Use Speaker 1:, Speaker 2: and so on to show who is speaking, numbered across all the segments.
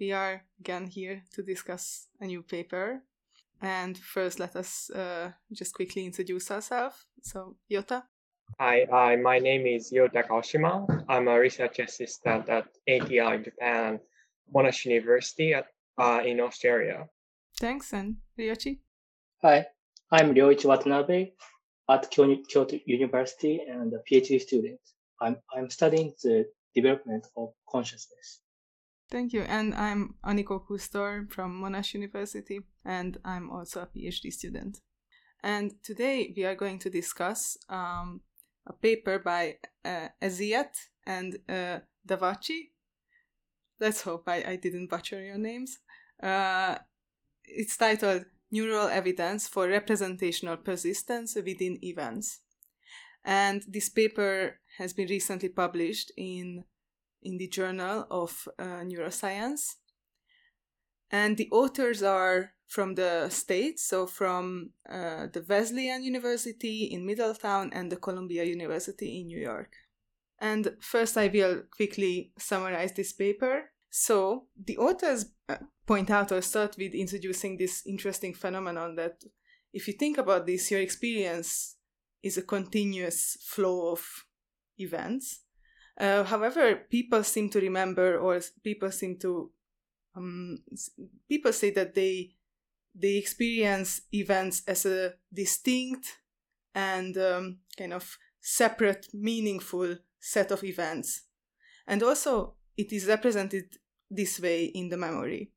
Speaker 1: we are again here to discuss a new paper. And first, let us uh, just quickly introduce ourselves. So, Yota.
Speaker 2: Hi, hi, my name is Yota Kawashima. I'm a research assistant at ATR in Japan, Monash University at, uh, in Australia.
Speaker 1: Thanks, and Ryoichi.
Speaker 3: Hi, I'm Ryoichi Watanabe at Kyoto University and a PhD student. I'm, I'm studying the development of consciousness.
Speaker 1: Thank you. And I'm Aniko Kusztor from Monash University, and I'm also a PhD student. And today we are going to discuss um, a paper by uh, Ezzyat and uh, Davachi. Let's hope I, I didn't butcher your names. Uh, it's titled Neural Evidence for Representational Persistence Within Events. And this paper has been recently published in in the Journal of uh, Neuroscience. And the authors are from the States, so from uh, the Wesleyan University in Middletown and the Columbia University in New York. And first, I will quickly summarize this paper. So, the authors uh, point out or start with introducing this interesting phenomenon that if you think about this, your experience is a continuous flow of events uh, however, people seem to remember, or people seem to, um, people say that they they experience events as a distinct and um, kind of separate, meaningful set of events, and also it is represented this way in the memory.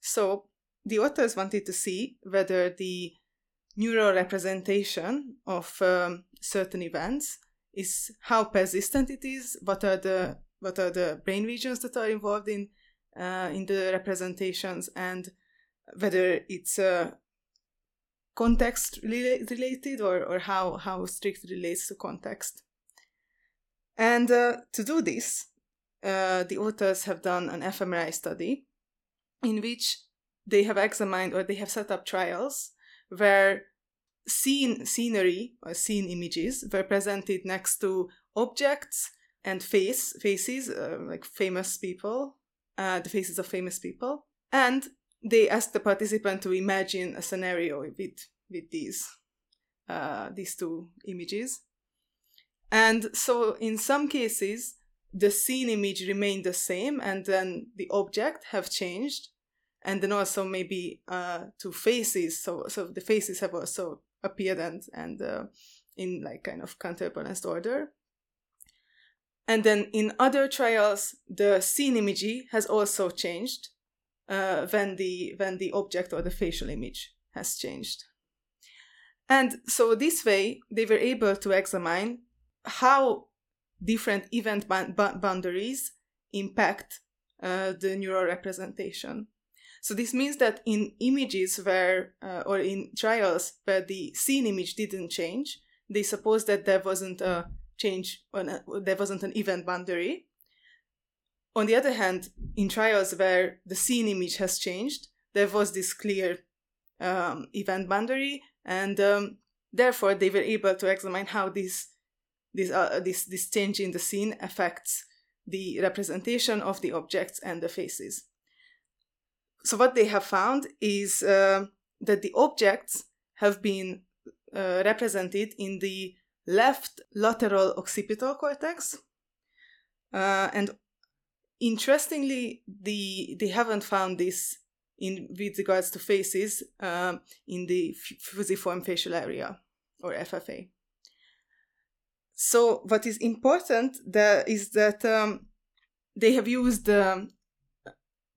Speaker 1: So the authors wanted to see whether the neural representation of um, certain events is how persistent it is, what are the what are the brain regions that are involved in uh, in the representations, and whether it's uh, context related or, or how how strict relates to context. And uh, to do this, uh, the authors have done an fMRI study in which they have examined or they have set up trials where scene scenery or scene images were presented next to objects and face faces uh, like famous people uh, the faces of famous people. And they asked the participant to imagine a scenario with with these uh, these two images. And so in some cases the scene image remained the same and then the object have changed. And then also maybe uh, two faces. So so the faces have also appeared and and uh, in like kind of counterbalanced order. And then in other trials, the scene imagery has also changed uh, when the when the object or the facial image has changed. And so this way, they were able to examine how different event boundaries impact uh, the neural representation. So this means that in images where, uh, or in trials where the scene image didn't change, they suppose that there wasn't a change, a, there wasn't an event boundary. On the other hand, in trials where the scene image has changed, there was this clear um, event boundary, and um, therefore they were able to examine how this this uh, this this change in the scene affects the representation of the objects and the faces so what they have found is uh, that the objects have been uh, represented in the left lateral occipital cortex uh, and interestingly the they haven't found this in with regards to faces um, in the fusiform facial area or FFA. So what is important that is that um, they have used um,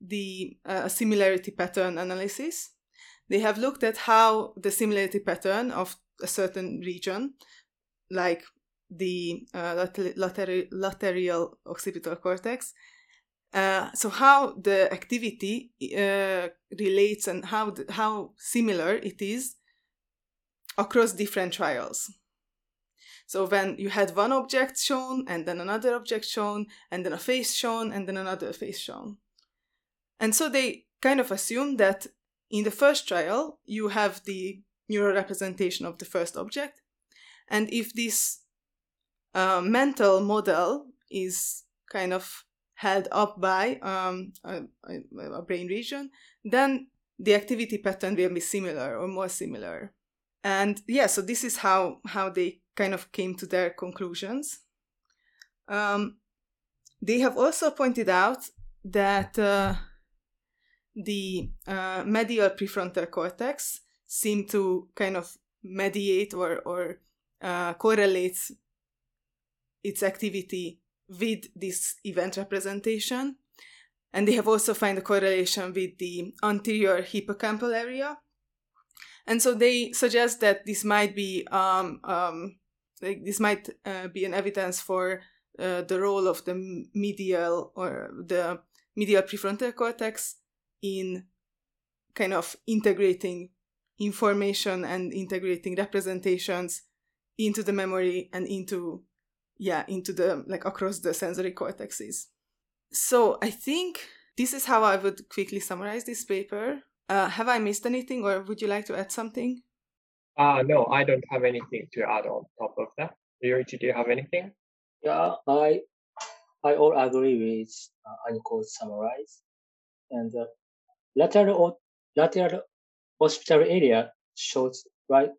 Speaker 1: the uh, similarity pattern analysis. They have looked at how the similarity pattern of a certain region, like the uh, lateral, lateral occipital cortex, uh, so how the activity uh, relates and how how similar it is across different trials. So when you had one object shown and then another object shown and then a face shown and then another face shown. And so they kind of assume that in the first trial, you have the neural representation of the first object. And if this uh, mental model is kind of held up by um, a, a, brain region, then the activity pattern will be similar or more similar. And yeah, so this is how how they kind of came to their conclusions. Um, they have also pointed out that uh, the uh, medial prefrontal cortex seem to kind of mediate or or uh, correlates its activity with this event representation. And they have also found a correlation with the anterior hippocampal area. And so they suggest that this might be um, um, like this might uh, be an evidence for uh, the role of the medial or the medial prefrontal cortex in kind of integrating information and integrating representations into the memory and into yeah into the like across the sensory cortexes. So i think this is how i would quickly summarize this paper. Uh, have i missed anything or would you like to add something?
Speaker 2: Uh no i don't have anything to add on top of that. Ryoichi, do you have anything?
Speaker 3: Yeah i i all agree with uh, Aniko's summarize. And uh, lateral lateral occipital area shows right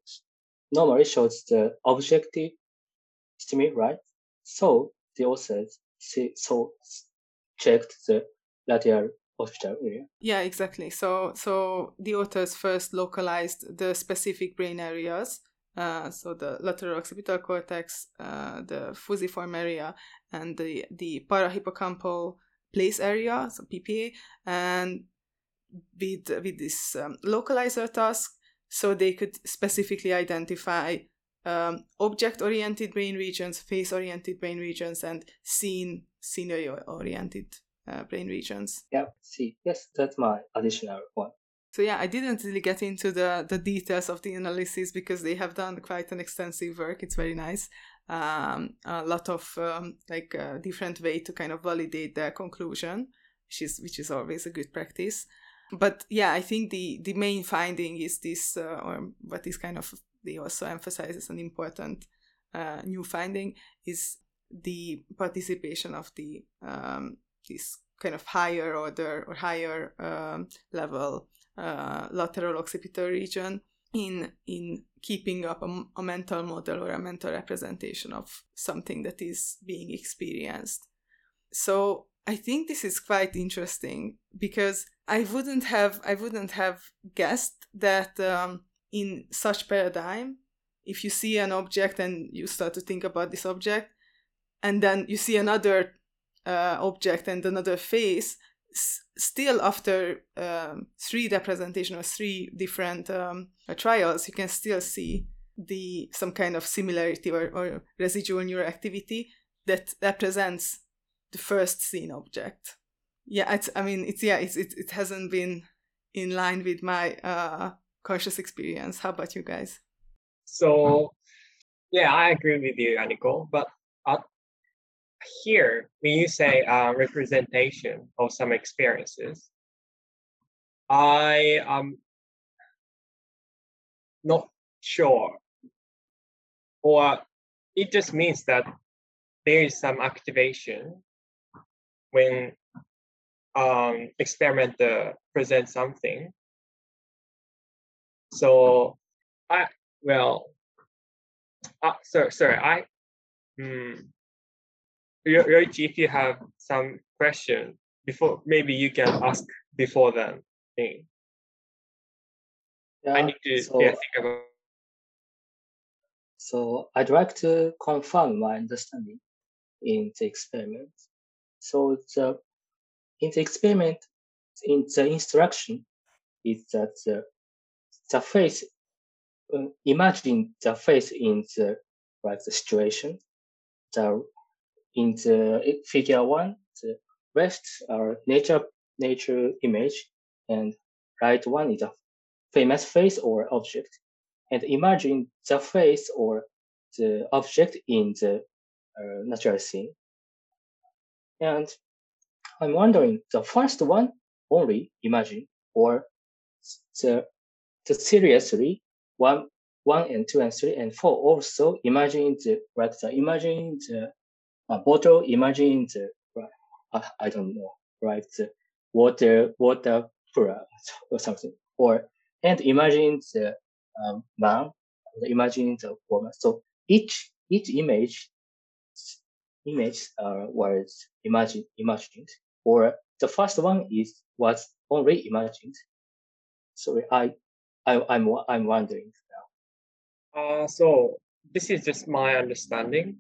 Speaker 3: normally shows the objective stimuli right so the authors so checked the lateral occipital area.
Speaker 1: Yeah, exactly. So so the authors first localized the specific brain areas. Uh, so the lateral occipital cortex, uh, the fusiform area, and the the parahippocampal place area, so PPA, and with with this um, localizer task, so they could specifically identify um, object-oriented brain regions, face-oriented brain regions, and scene scenery-oriented uh, brain regions.
Speaker 3: Yeah, see, yes, that's my additional one.
Speaker 1: So yeah, I didn't really get into the the details of the analysis because they have done quite an extensive work. It's very nice. Um, a lot of um, like uh, different way to kind of validate their conclusion, which is which is always a good practice. But yeah, I think the the main finding is this, uh, or what is kind of they also emphasize as an important uh, new finding is the participation of the um, this kind of higher order or higher um, level uh, lateral occipital region in in keeping up a, a, mental model or a mental representation of something that is being experienced. So I think this is quite interesting because I wouldn't have I wouldn't have guessed that um, in such paradigm if you see an object and you start to think about this object and then you see another uh, object and another face s- still after um, three representation or three different um, uh, trials you can still see the some kind of similarity or, or residual neural activity that represents the first seen object yeah it's i mean it's yeah it's, it, it hasn't been in line with my uh conscious experience. How about you guys?
Speaker 2: So, yeah, I agree with you, Aniko. But uh, here, when you say uh, representation of some experiences, I am not sure. Or it just means that there is some activation when um, experimenter presents something so I well, uh, sorry, sorry. I hmm. Ryoichi, if you have some question before, maybe you can ask before then. Yeah, I need to so, yeah, think about.
Speaker 3: So I'd like to confirm my understanding in the experiment. So the in the experiment, in the instruction, is that the the face, uh, imagine the face in the like the situation. The in the figure one, the left are nature nature image, and right one is a famous face or object. And imagine the face or the object in the uh, natural scene. And I'm wondering, the first one only imagine, or the the seriously one one and two and three and four also imagine the like the imagine the bottle imagine the uh, I don't know, right? The water water or something, or and imagine the um, man, imagine the woman. So each each image image uh, was imagined imagined, or the first one is was only imagined. Sorry, I, I I'm I'm wondering now.
Speaker 2: Uh, so this is just my understanding.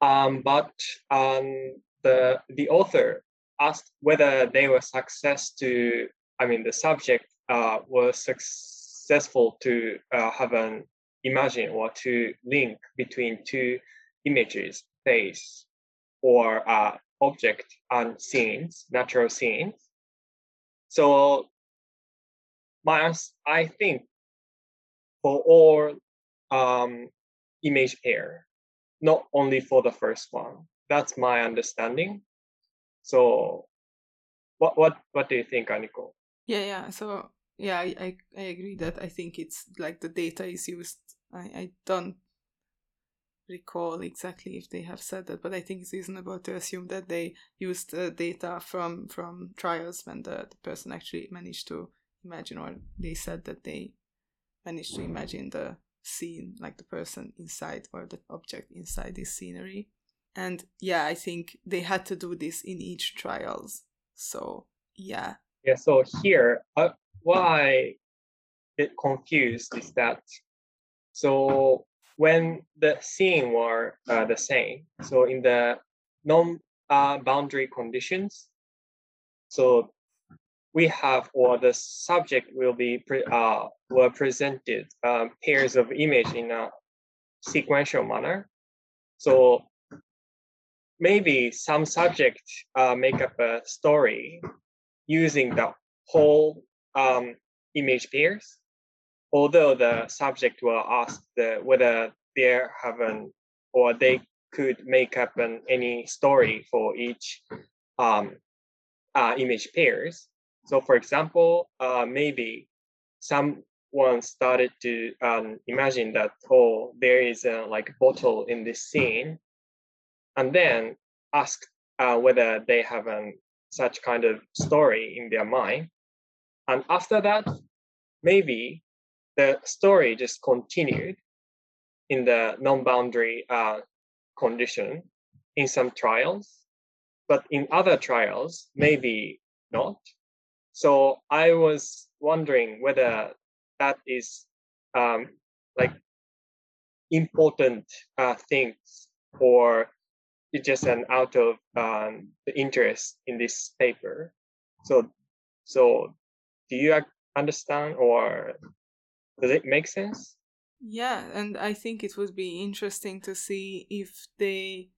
Speaker 2: Um, but um, the the author asked whether they were success to. I mean, the subject uh, was successful to uh, have an imagine or to link between two images, face, or uh, object and scenes, natural scenes. So my I think for all um, image pair, not only for the first one. That's my understanding. So what what what do you think, Aniko?
Speaker 1: Yeah, yeah. So yeah, I, I agree that I think it's like the data is used. I, I don't recall exactly if they have said that, but I think it's reasonable to assume that they used uh, data from from trials when the, the person actually managed to imagine, or they said that they managed to imagine the scene, like the person inside or the object inside this scenery. And yeah, I think they had to do this in each trials. So yeah.
Speaker 2: Yeah. So here, uh, why get confused is that so when the scene were uh, the same, so in the non-boundary uh, conditions, so we have or the subject will be pre, uh, were presented um, pairs of image in a sequential manner. So maybe some subject uh, make up a story using the whole um, image pairs, although the subject will ask the, whether they have an or they could make up an, any story for each um, uh, image pairs. So, for example, uh, maybe someone started to um, imagine that oh, there is a like bottle in this scene, and then ask uh, whether they have an such kind of story in their mind. And after that, maybe the story just continued in the non-boundary uh, condition in some trials, but in other trials, maybe not. So I was wondering whether that is um, like important uh, things or it's just an out of um, the interest in this paper. So, so do you understand or does it make sense?
Speaker 1: Yeah, and I think it would be interesting to see if they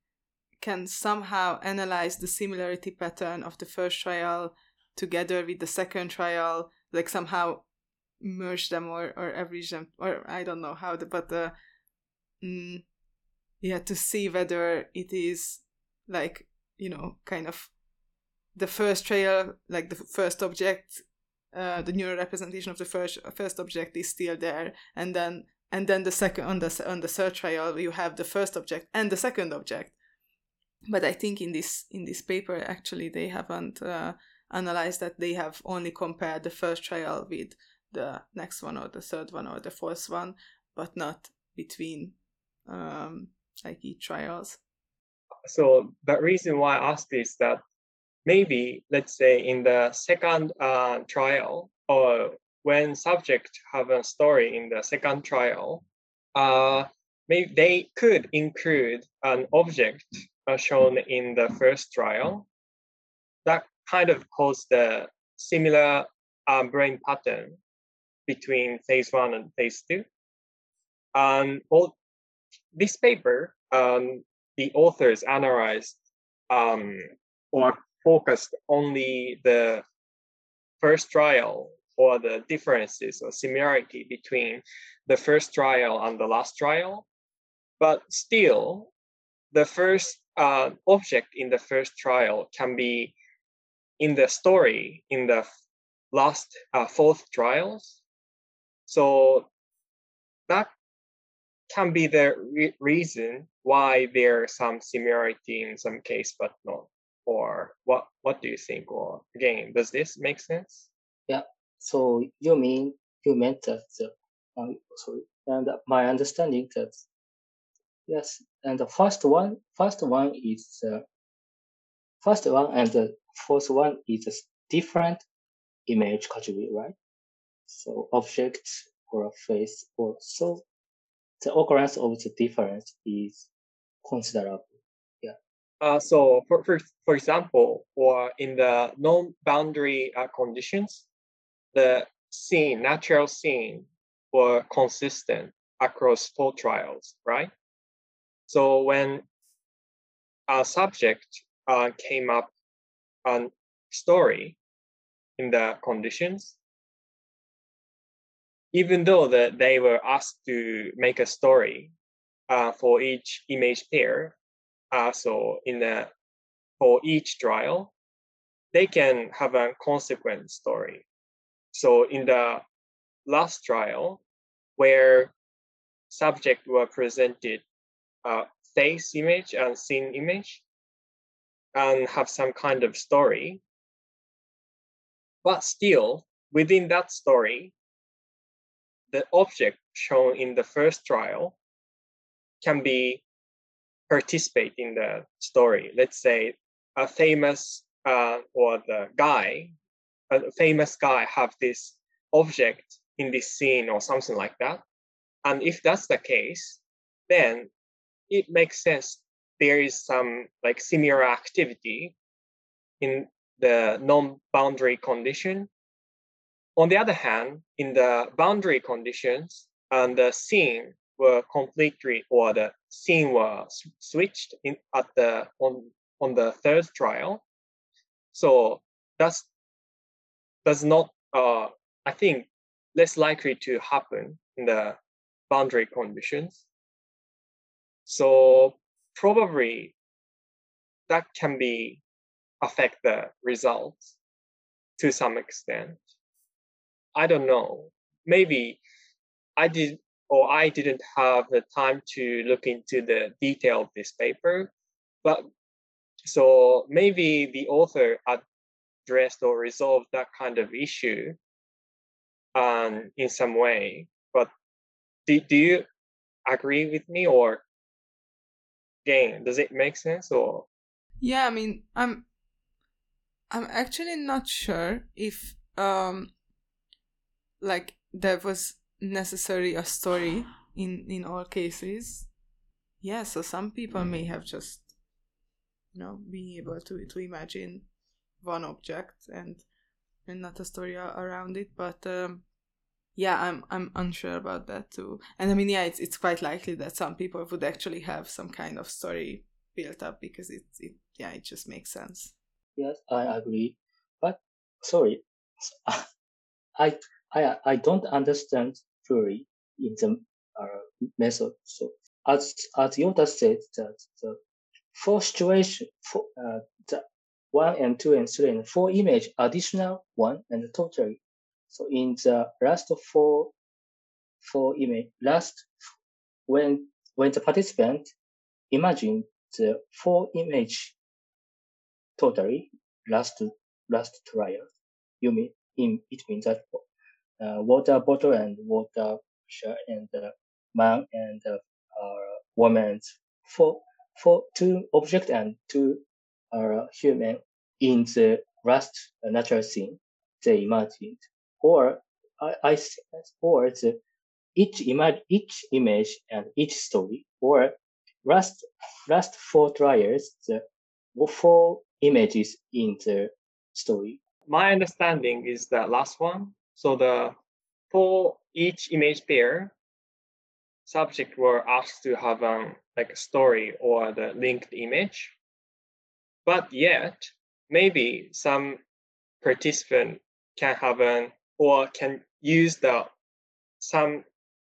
Speaker 1: can somehow analyze the similarity pattern of the first trial together with the second trial, like somehow merge them or, or average them, or I don't know how, the, but uh, mm, yeah, to see whether it is like, you know, kind of the first trial, like the first object, uh, the neural representation of the first first object is still there, and then and then the second on the on the third trial you have the first object and the second object but i think in this in this paper actually they haven't uh, analyze that they have only compared the first trial with the next one or the third one or the fourth one, but not between um, like each trials.
Speaker 2: So the reason why I asked is that maybe let's say in the second uh, trial or when subjects have a story in the second trial, uh, maybe they could include an object uh, shown in the first trial. That kind of caused the similar um, brain pattern between phase one and phase two. Um, all, this paper, um, the authors analyzed um, or focused only the first trial or the differences or similarity between the first trial and the last trial. But still, the first uh, object in the first trial can be in the story in the last uh, fourth trials. So that can be the re- reason why there's some similarity in some case, but not or what what do you think or again does this make sense Yeah
Speaker 3: So you mean you meant that the uh, sorry, and my understanding that yes, and the first one, first one is uh, first one and the fourth one is a different image category, right? So object or a face or so the occurrence of the difference is considerable.
Speaker 2: Uh, so for, for for example, or in the non-boundary uh, conditions, the scene, natural scene, were consistent across four trials, right? So when a subject uh, came up a story in the conditions, even though that they were asked to make a story uh, for each image pair, so in the for each trial, they can have a consequent story. So in the last trial, where subject were presented a face image and scene image, and have some kind of story, but still within that story, the object shown in the first trial can be participate in the story. Let's say a famous uh, or the guy, a famous guy have this object in this scene or something like that. And if that's the case, then it makes sense there is some like similar activity in the non-boundary condition. On the other hand, in the boundary conditions, and the scene were completely or the scene was switched in at the on on the third trial. So that's does not uh I think less likely to happen in the boundary conditions. So probably that can be affect the results to some extent. I don't know. Maybe I did or I didn't have the time to look into the detail of this paper, but so maybe the author addressed or resolved that kind of issue um, in some way. But do, do you agree with me or again, does it make sense or
Speaker 1: Yeah, I mean, I'm I'm actually not sure if um like there was necessarily a story in in all cases. Yeah, so some people may have just you know being able to to imagine one object and and not a story around it, but um yeah, I'm I'm unsure about that too. And I mean, yeah, it's it's quite likely that some people would actually have some kind of story built up because it it yeah, it just makes sense.
Speaker 3: Yes, I agree. But sorry, I I I don't understand in the uh, method. So as as Yota said that the four situation for uh, the one and two and three and four image additional one and totally. So in the last four four image last when when the participant imagine the four image totally last last trial, you mean in it means that water bottle and water pitcher and uh, man and uh, uh, woman for for two object and two uh, human in the last natural scene they imagined or I, I that, or the each image each image and each story or last last four trials the four images in the story
Speaker 2: my understanding is the last one. So the for each image pair, subject were asked to have um like a story or the linked image. But yet, maybe some participant can have an or can use the some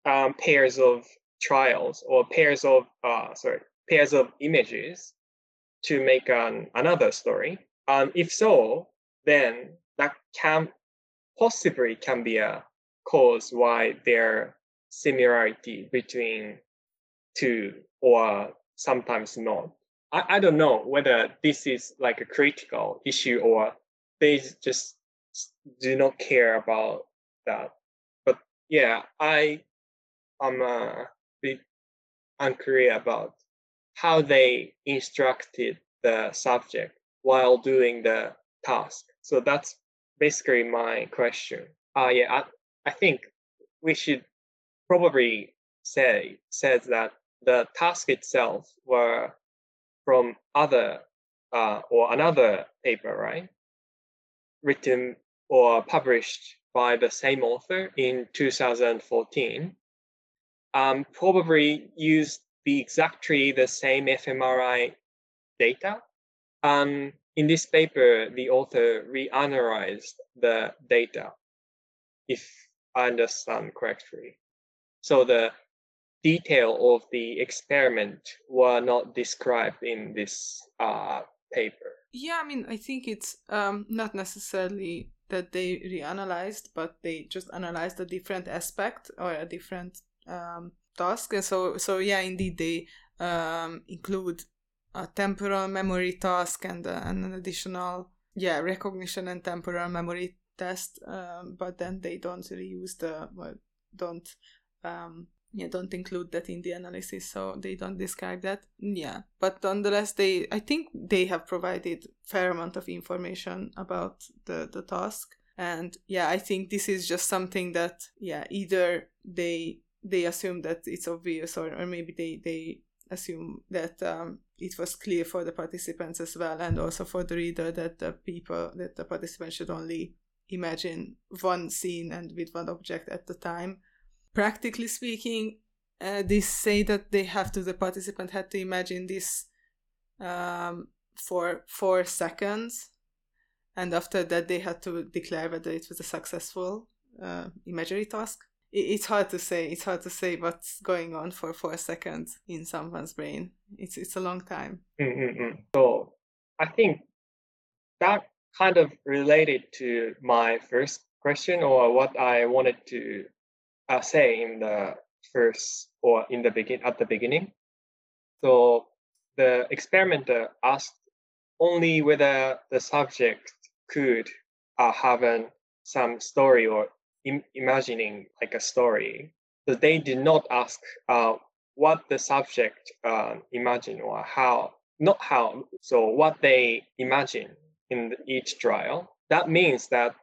Speaker 2: um, pairs of trials or pairs of uh sorry pairs of images to make an another story. Um, if so, then that can possibly can be a cause why there similarity between two or sometimes not. I, I don't know whether this is like a critical issue or they just do not care about that. But yeah, I am a uh, bit unclear about how they instructed the subject while doing the task. So that's basically my question. Uh, yeah, I, I think we should probably say says that the task itself were from other uh, or another paper, right? Written or published by the same author in 2014. Um, probably used the exactly the same fMRI data. Um, in this paper, the author reanalyzed the data, if I understand correctly. So the detail of the experiment were not described in this uh, paper.
Speaker 1: Yeah, I mean, I think it's um, not necessarily that they reanalyzed, but they just analyzed a different aspect or a different um, task. And so, so yeah, indeed, they um, include a temporal memory task and, uh, and an additional, yeah, recognition and temporal memory test. Um, but then they don't really use the, well, don't um, yeah don't include that in the analysis so they don't describe that yeah but nonetheless they i think they have provided fair amount of information about the the task and yeah i think this is just something that yeah either they they assume that it's obvious or, or maybe they they assume that um, it was clear for the participants as well and also for the reader that the people that the participants should only imagine one scene and with one object at the time practically speaking, uh, they say that they have to, the participant had to imagine this um, for four seconds. And after that, they had to declare whether it was a successful uh, imagery task. It's hard to say. It's hard to say what's going on for four seconds in someone's brain. It's it's a long time.
Speaker 2: Mm-hmm. So I think that kind of related to my first question or what I wanted to uh, say in the first or in the begin at the beginning. So the experimenter asked only whether the subject could uh, have an, some story or Im- imagining like a story. So they did not ask uh, what the subject uh, imagine or how, not how, so what they imagine in each trial. That means that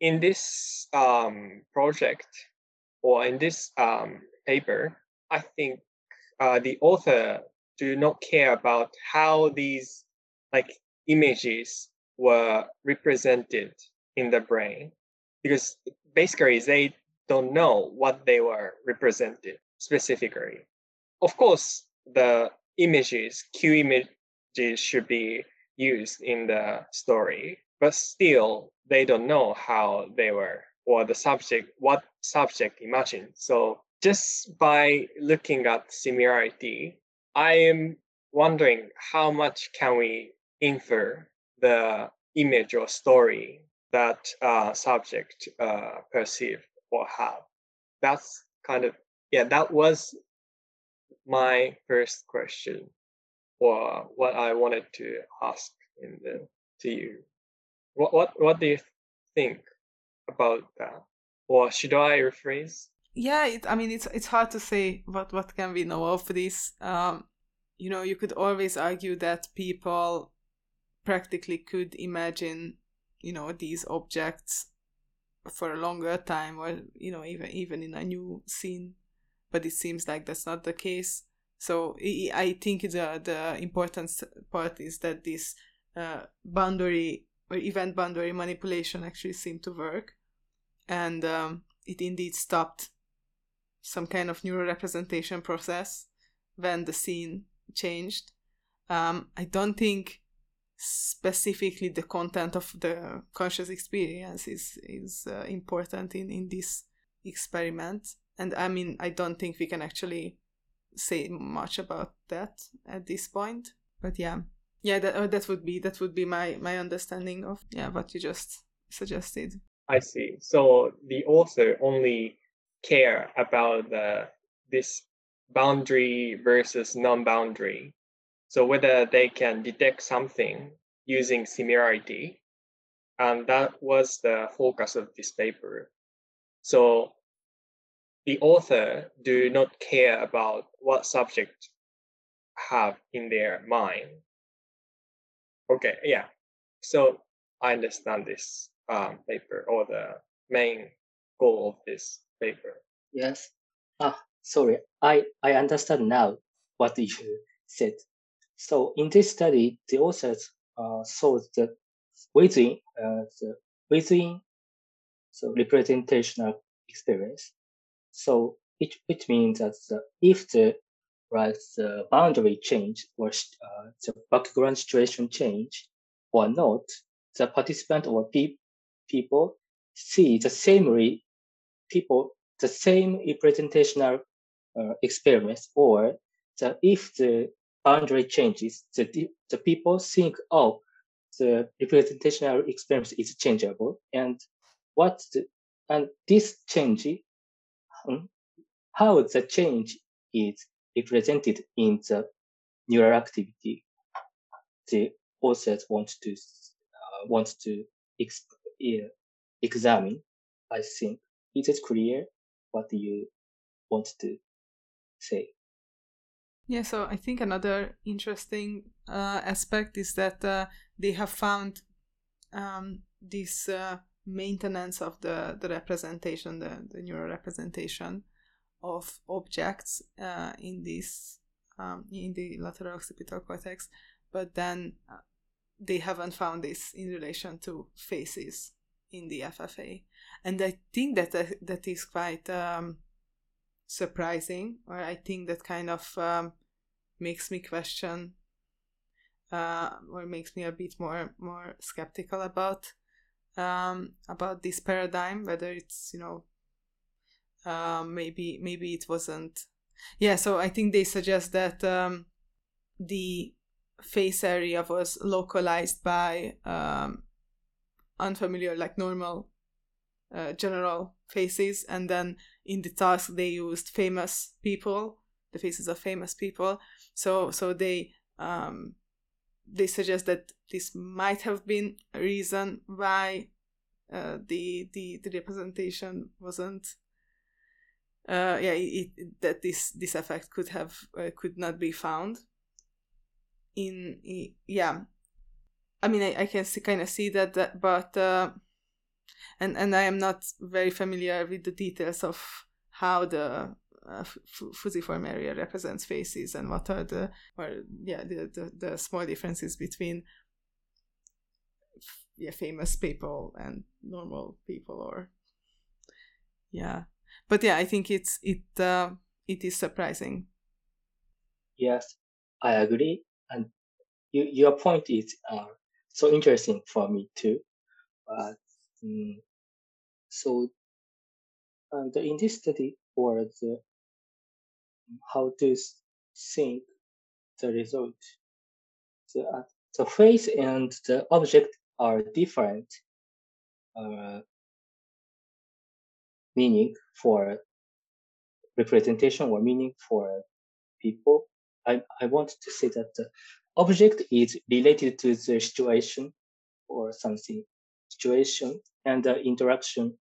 Speaker 2: in this um, project, or in this um, paper, I think uh, the author do not care about how these like images were represented in the brain because basically they don't know what they were represented specifically. Of course, the images, cue images should be used in the story, but still they don't know how they were or the subject, what subject imagined. So just by looking at similarity, I am wondering how much can we infer the image or story that uh, subject uh, perceive or have. That's kind of yeah. That was my first question, or what I wanted to ask in the to you. What what what do you think about that? Or should I rephrase?
Speaker 1: Yeah, it, I mean it's it's hard to say what what can we know of this. Um, you know, you could always argue that people practically could imagine, you know, these objects for a longer time, or you know, even even in a new scene. But it seems like that's not the case. So I think the the important part is that this uh, boundary or event boundary manipulation actually seemed to work and um, it indeed stopped some kind of neural representation process when the scene changed. Um, I don't think specifically the content of the conscious experience is is uh, important in in this experiment. And i mean i don't think we can actually say much about that at this point but yeah. Yeah that, uh, that would be that would be my my understanding of yeah what you just suggested.
Speaker 2: I see. So the author only care about the this boundary versus non-boundary So whether they can detect something using similarity, and that was the focus of this paper. So the author do not care about what subject have in their mind. Okay, yeah. So I understand this um, paper or the main goal of this paper.
Speaker 3: Yes. Ah, sorry. I, I understand now what you said. So in this study, the authors uh, saw that within uh, the within the representational experience. So it, it means that the, if the right the boundary change or uh, the background situation change or not, the participant or pe- people see the same re- people the same representational uh, experience or the, if the boundary changes, the, the people think, oh, the representational experience is changeable and what the, and this change, um, how the change is represented in the neural activity the authors want to uh, want to uh, examine. I think is it clear what you want to say?
Speaker 1: Yeah, so I think another interesting uh, aspect is that uh, they have found um, this uh, maintenance of the, the representation, the, the neural representation of objects uh, in this um, in the lateral occipital cortex, but then uh, they haven't found this in relation to faces in the FFA, and I think that uh, that is quite um, surprising, or I think that kind of um, makes me question, uh, or makes me a bit more more skeptical about um, about this paradigm, whether it's you know um, maybe maybe it wasn't. Yeah so i think they suggest that um, the face area was localized by um, unfamiliar like normal uh, general faces and then in the task they used famous people the faces of famous people so so they um, they suggest that this might have been a reason why uh, the, the the representation wasn't uh, yeah, it, it, that this this effect could have uh, could not be found. In, yeah, I mean, I, I can see, kind of see that, that but uh, and and I am not very familiar with the details of how the uh, fusiform area represents faces and what are the or yeah the, the, the small differences between yeah famous people and normal people or yeah but yeah, I think it's it uh, it is surprising.
Speaker 3: Yes, I agree, and you, your point is uh, so interesting for me too. But um, so in this study or the how to think the result, the uh, the face and the object are different. Uh, meaning for representation or meaning for people. I, I want to say that the object is related to the situation or something situation and the interaction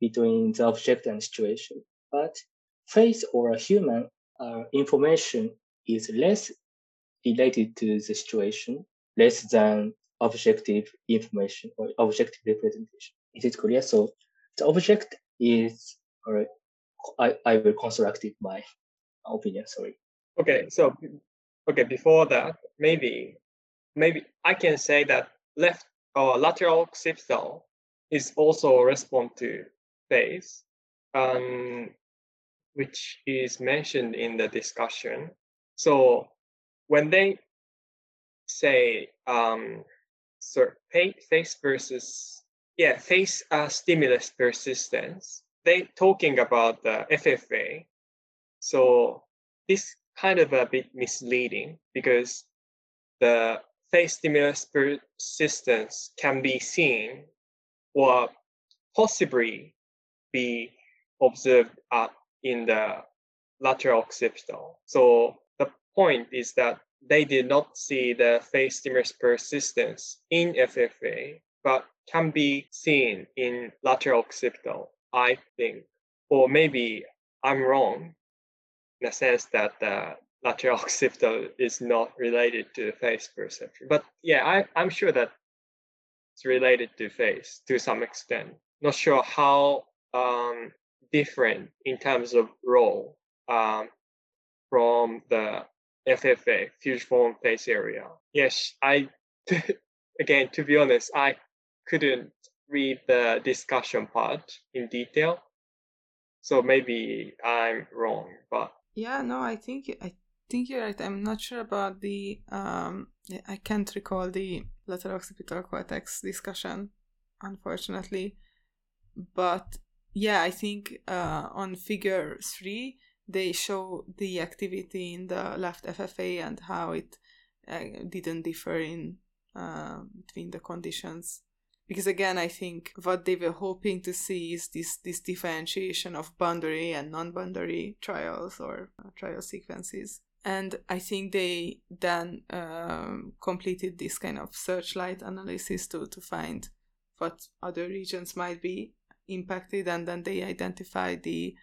Speaker 3: between the object and situation. But face or human uh, information is less related to the situation, less than objective information or objective representation. Is it clear? So the object is or I, I will construct it my opinion sorry
Speaker 2: okay so okay before that maybe maybe i can say that left or lateral occipital is also respond to face um, which is mentioned in the discussion so when they say um, so face versus yeah, face uh, stimulus persistence. They talking about the FFA. So this kind of a bit misleading because the face stimulus persistence can be seen or possibly be observed at, in the lateral occipital. So the point is that they did not see the phase stimulus persistence in FFA, but can be seen in lateral occipital, I think. Or maybe I'm wrong in the sense that the lateral occipital is not related to face perception. But yeah, I, I'm sure that it's related to face to some extent. Not sure how um, different in terms of role um, from the FFA, fusiform face area. Yes, I, again, to be honest, I couldn't read the discussion part in detail. So maybe I'm wrong, but
Speaker 1: yeah, no, I think I think you're right. I'm not sure about the um I can't recall the lateral occipital cortex discussion, unfortunately. But yeah, I think uh, on figure three they show the activity in the left FFA and how it uh, didn't differ in uh, between the conditions. Because again, I think what they were hoping to see is this this differentiation of boundary and non-boundary trials or uh, trial sequences and I think they then um, completed this kind of searchlight analysis to to find what other regions might be impacted, and then they identified the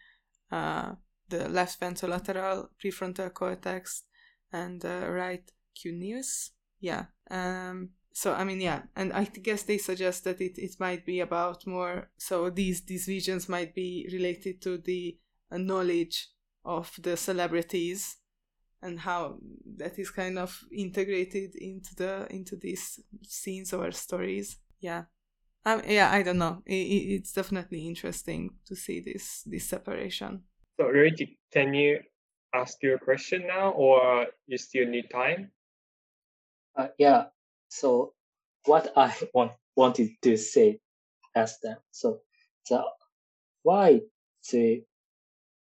Speaker 1: uh, the left ventrolateral prefrontal cortex and uh, right cuneus. Yeah. Um, so I mean, yeah, and I guess they suggest that it, it might be about more. So these these regions might be related to the uh, knowledge of the celebrities and how that is kind of integrated into the into these scenes or stories. Yeah. Um, yeah i don't know. It, it's definitely interesting to see this this separation.
Speaker 2: So Ryoichi, can you ask your question now or you still need time?
Speaker 3: Uh, yeah. So what i want wanted to say as that so the why the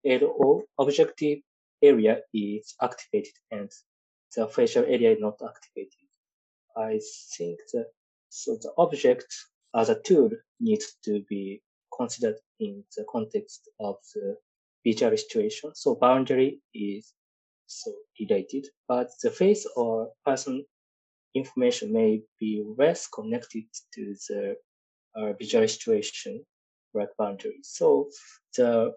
Speaker 3: LO objective area is activated and the facial area is not activated. I think that so the object as a tool needs to be considered in the context of the visual situation. So boundary is so related, but the face or person information may be less connected to the uh, visual situation like boundary. So the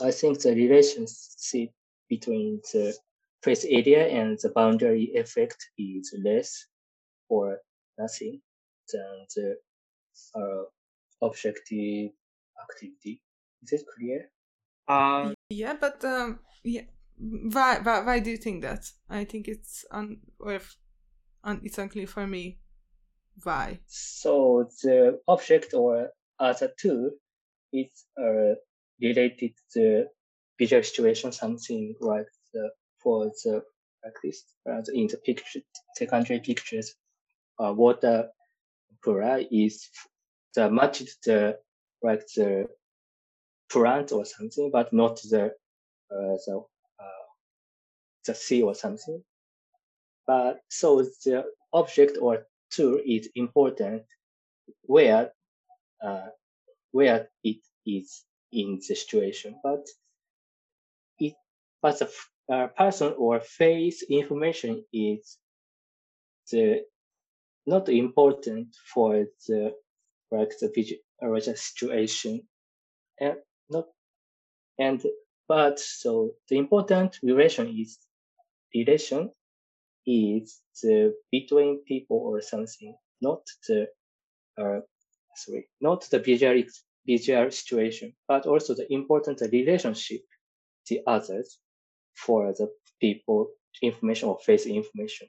Speaker 3: I think the relationship between the face area and the boundary effect is less or nothing than the uh, objective activity. Is it clear?
Speaker 2: Uh,
Speaker 1: yeah, but um, yeah, why, why why do you think that? I think it's un or if, un, it's unclear for me. Why?
Speaker 3: So the object or as a tool is uh, related to visual situation, something like the, for the like this uh, in the picture, secondary pictures, uh, water pura is the much the like the plant or something, but not the uh, the uh, the sea or something. But so the object or tool is important where uh, where it is in the situation, but it, but the uh, person or face information is the not important for the like the visual situation. And not and but so the important relation is relation is the between people or something not the uh, sorry not the visual visual situation, but also the important relationship the others for the people information or face information.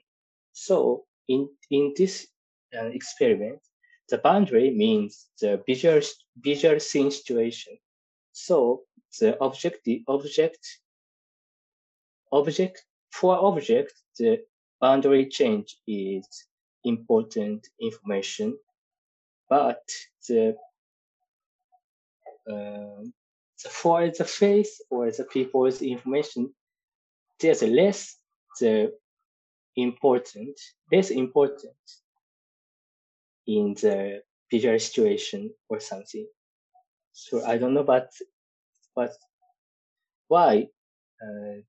Speaker 3: So in, in this uh, experiment, the boundary means the visual, visual scene situation. So the object, the object, object, for object, the boundary change is important information, but the um, for the face or the people's information, there's less the important, less important in the visual situation or something. So I don't know, but but why uh,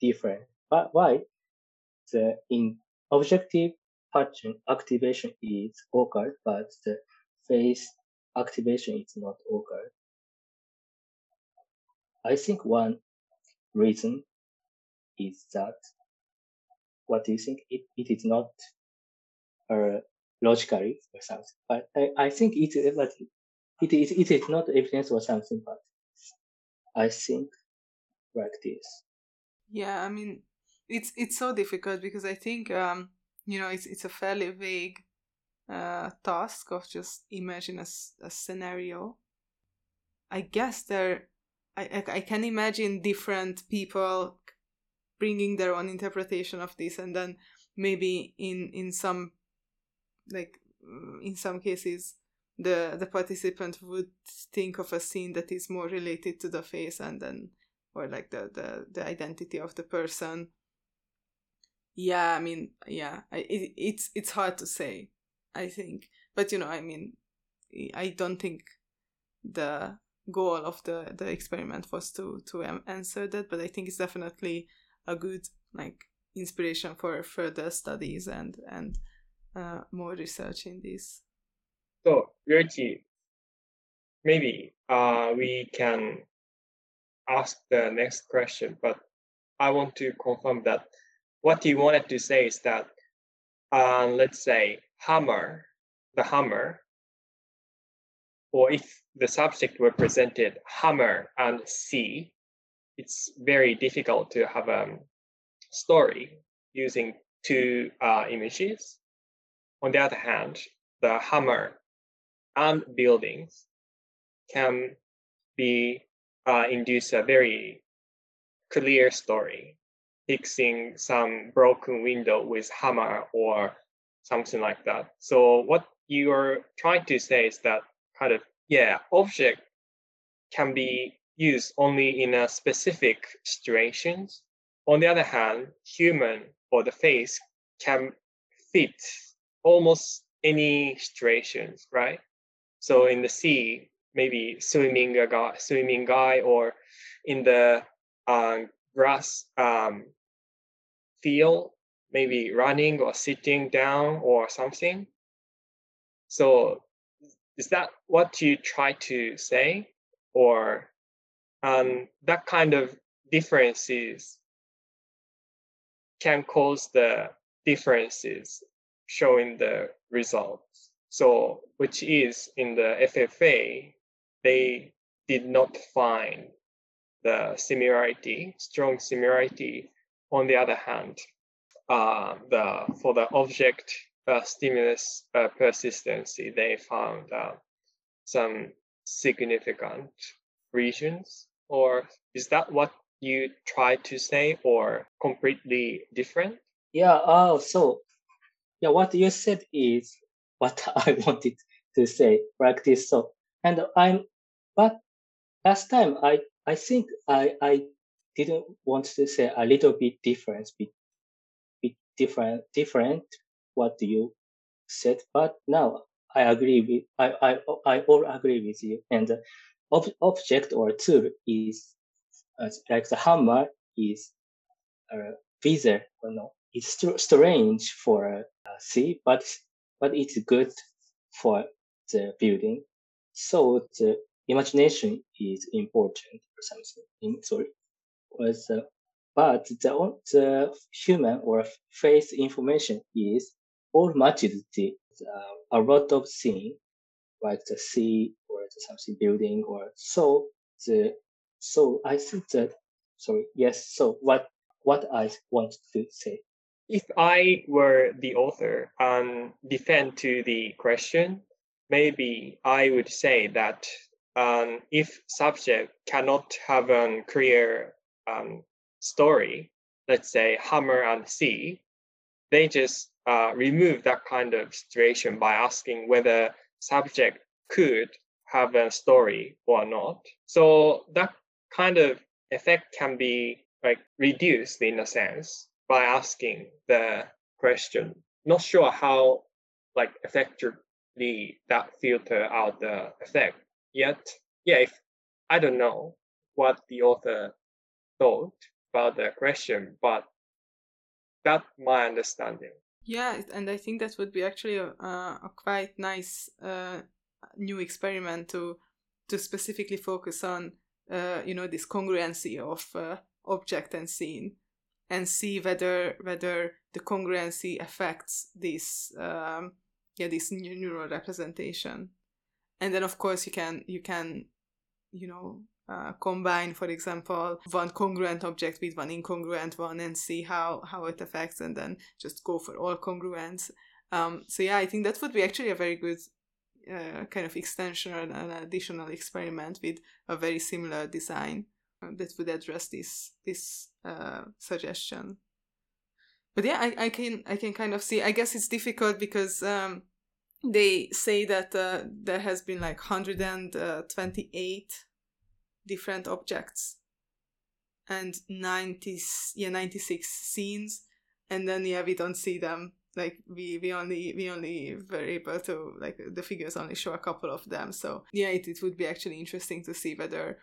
Speaker 3: different? but why the in objective pattern activation is occurred, but the face activation is not occurred. I think one reason is that what do you think? It, it is not uh, logically or something, but I, I think it, it is it is not evidence or something, but I think like this.
Speaker 1: Yeah, I mean, it's it's so difficult because I think um, you know it's it's a fairly vague task of just imagine a, a scenario. I guess there, I, I can imagine different people bringing their own interpretation of this, and then maybe in in some like mm, in some cases the the participant would think of a scene that is more related to the face and then or like the the, the identity of the person yeah i mean yeah it, it's it's hard to say i think. But you know i mean i don't think the goal of the the experiment was to to answer that but i think it's definitely a good like inspiration for further studies and and uh, more research in this.
Speaker 2: So, Ryoichi, maybe uh, we can ask the next question, but I want to confirm that what you wanted to say is that, uh, let's say, hammer, the hammer, or if the subject were presented hammer and sea, it's very difficult to have a story using two uh, images. On the other hand, the hammer and buildings can be uh, induce a very clear story, fixing some broken window with hammer or something like that. So what you are trying to say is that kind of yeah, object can be used only in a specific situations. On the other hand, human or the face can fit almost any situations, right? So in the sea, maybe swimming a guy, swimming guy, or in the uh, grass um, field, maybe running or sitting down or something. So is that what you try to say, or um, that kind of differences can cause the differences showing the results? So, which is in the FFA, they did not find the similarity, strong similarity. On the other hand, uh, the for the object uh, stimulus uh, persistency, they found some significant regions. Or is that what you try to say, or completely different?
Speaker 3: Yeah. Oh, so yeah, what you said is what I wanted to say, practice so. And I'm, but last time I, I think I, I didn't want to say a little bit difference, bit different, different what you said, but now I agree with, I, I, I all agree with you. And ob- object or tool is uh, like the hammer is uh, bizarre, no, it's st- strange for uh, sea, but but it's good for the building. So the imagination is important or something. In, sorry, was uh, but the the human or face information is all matches the uh, a lot of things like the sea or the something building or so the so I think that sorry yes so what what I want to say.
Speaker 2: If I were the author and defend to the question, maybe I would say that um, if subject cannot have a clear um, story, let's say hammer and sea, they just uh, remove that kind of situation by asking whether subject could have a story or not. So that kind of effect can be like reduced in a sense by asking the question. Not sure how like effectively that filter out the effect yet. Yeah, if I don't know what the author thought about the question, but That's my understanding.
Speaker 1: Yeah, and I think that would be actually a, a quite nice uh, new experiment to to specifically focus on, uh, you know, this congruency of uh, object and scene, and see whether whether the congruency affects this um, yeah this neural representation, and then of course you can you can you know uh, combine, for example, one congruent object with one incongruent one and see how, how it affects and then just go for all congruents. Um, so yeah, I think that would be actually a very good uh, kind of extension or an additional experiment with a very similar design uh, that would address this this uh, suggestion. But yeah, I, I can I can kind of see. I guess it's difficult because um, they say that uh, there has been like 128 different objects. And 90 yeah 96 scenes. And then yeah we don't see them. Like we we only we only were able to like the figures only show a couple of them. So yeah it, it would be actually interesting to see whether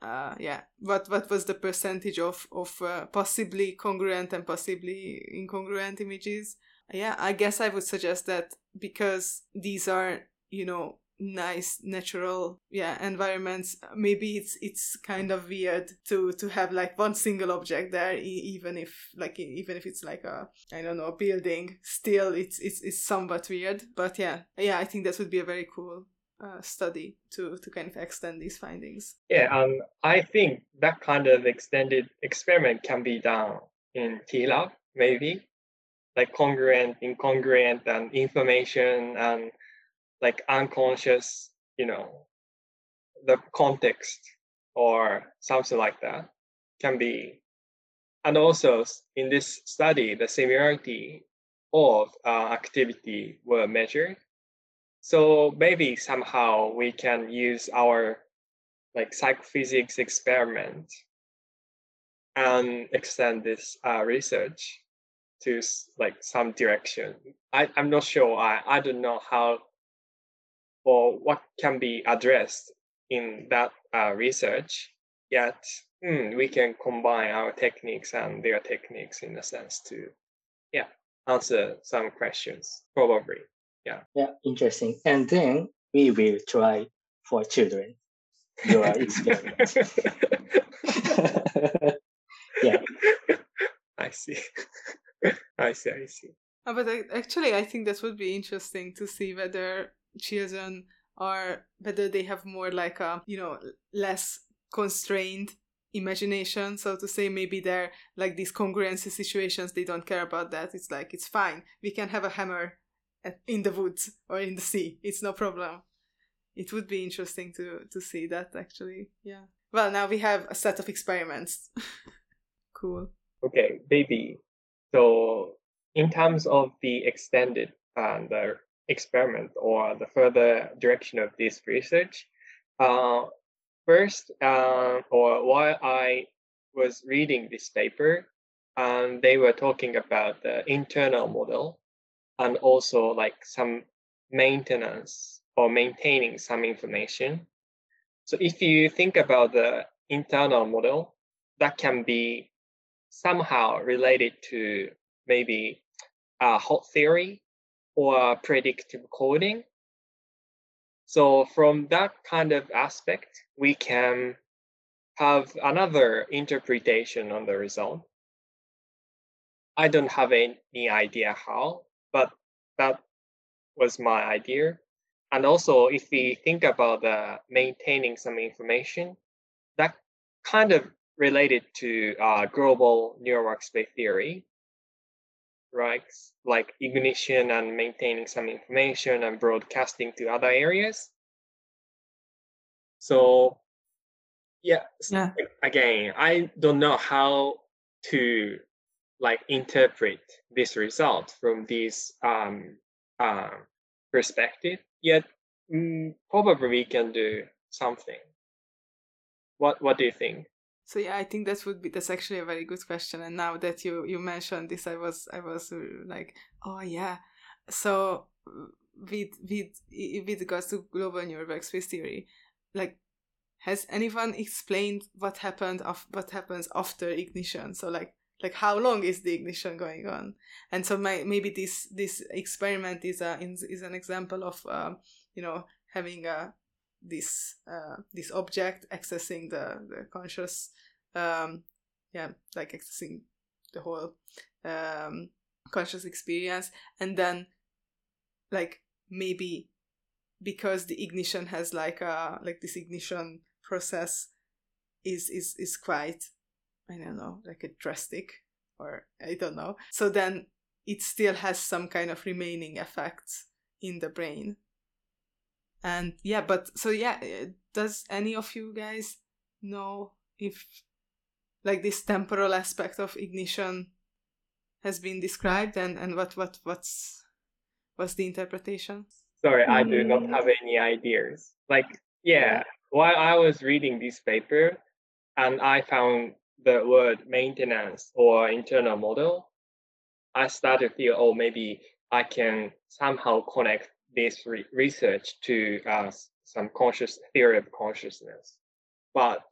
Speaker 1: uh yeah what what was the percentage of of uh, possibly congruent and possibly incongruent images. Yeah i guess i would suggest that because these are you know nice natural yeah environments. Maybe it's it's kind of weird to to have like one single object there even if like even if it's like a i don't know a building still it's it's, it's somewhat weird. But yeah yeah i think that would be a very cool uh, study to to kind of extend these findings.
Speaker 2: Yeah um i think that kind of extended experiment can be done in TLab maybe. Like congruent incongruent and information and like unconscious, you know, the context or something like that can be. And also in this study, the similarity of uh, activity were measured. So maybe somehow we can use our like psychophysics experiment and extend this uh, research to like some direction. I, I'm not sure. I, I don't know how or what can be addressed in that uh, research, yet mm, we can combine our techniques and their techniques in a sense to, yeah, answer some questions, probably. Yeah.
Speaker 3: Yeah, interesting. And then we will try for children your experiment. yeah.
Speaker 2: I see. I see. I see.
Speaker 1: Uh, but actually, I think that would be interesting to see whether children are whether they have more like a you know less constrained imagination so to say maybe they're like these congruency situations they don't care about that. It's like it's fine. We can have a hammer in the woods or in the sea. It's no problem. It would be interesting to to see that actually. Yeah. Well now we have a set of experiments. Cool.
Speaker 2: Okay baby. So in terms of the extended and the experiment or the further direction of this research. Uh, first, uh, or while I was reading this paper, um, they were talking about the internal model and also like some maintenance or maintaining some information. So if you think about the internal model, that can be somehow related to maybe a HOT theory or predictive coding. So from that kind of aspect, we can have another interpretation on the result. I don't have any idea how, but that was my idea. And also, if we think about the maintaining some information, that kind of related to uh, global neural workspace theory right? Like ignition and maintaining some information and broadcasting to other areas. So, yeah, yeah. again, I don't know how to like interpret this result from this um, uh, perspective. Yet, mm, probably we can do something. What What do you think?
Speaker 1: So yeah, I think that would be that's actually a very good question. And now that you you mentioned this, I was I was uh, like, oh yeah. So with with with regards to global neural workspace theory, like has anyone explained what happened of what happens after ignition? So like like how long is the ignition going on and so my, maybe this this experiment is a is an example of um, you know having a this uh, this object accessing the the conscious um yeah like accessing the whole um conscious experience. And then like maybe because the ignition has like a like this ignition process is is is quite i don't know like a drastic or i don't know. So then it still has some kind of remaining effects in the brain and yeah but so yeah uh, does any of you guys know if like this temporal aspect of ignition has been described and and what what what's what's the interpretation?
Speaker 2: Sorry i do not
Speaker 3: Mm.
Speaker 2: have any ideas. Like yeah. while i was reading this paper and i found the word maintenance or internal model i started to feel oh maybe i can somehow connect this re- research to uh, some conscious theory of consciousness. But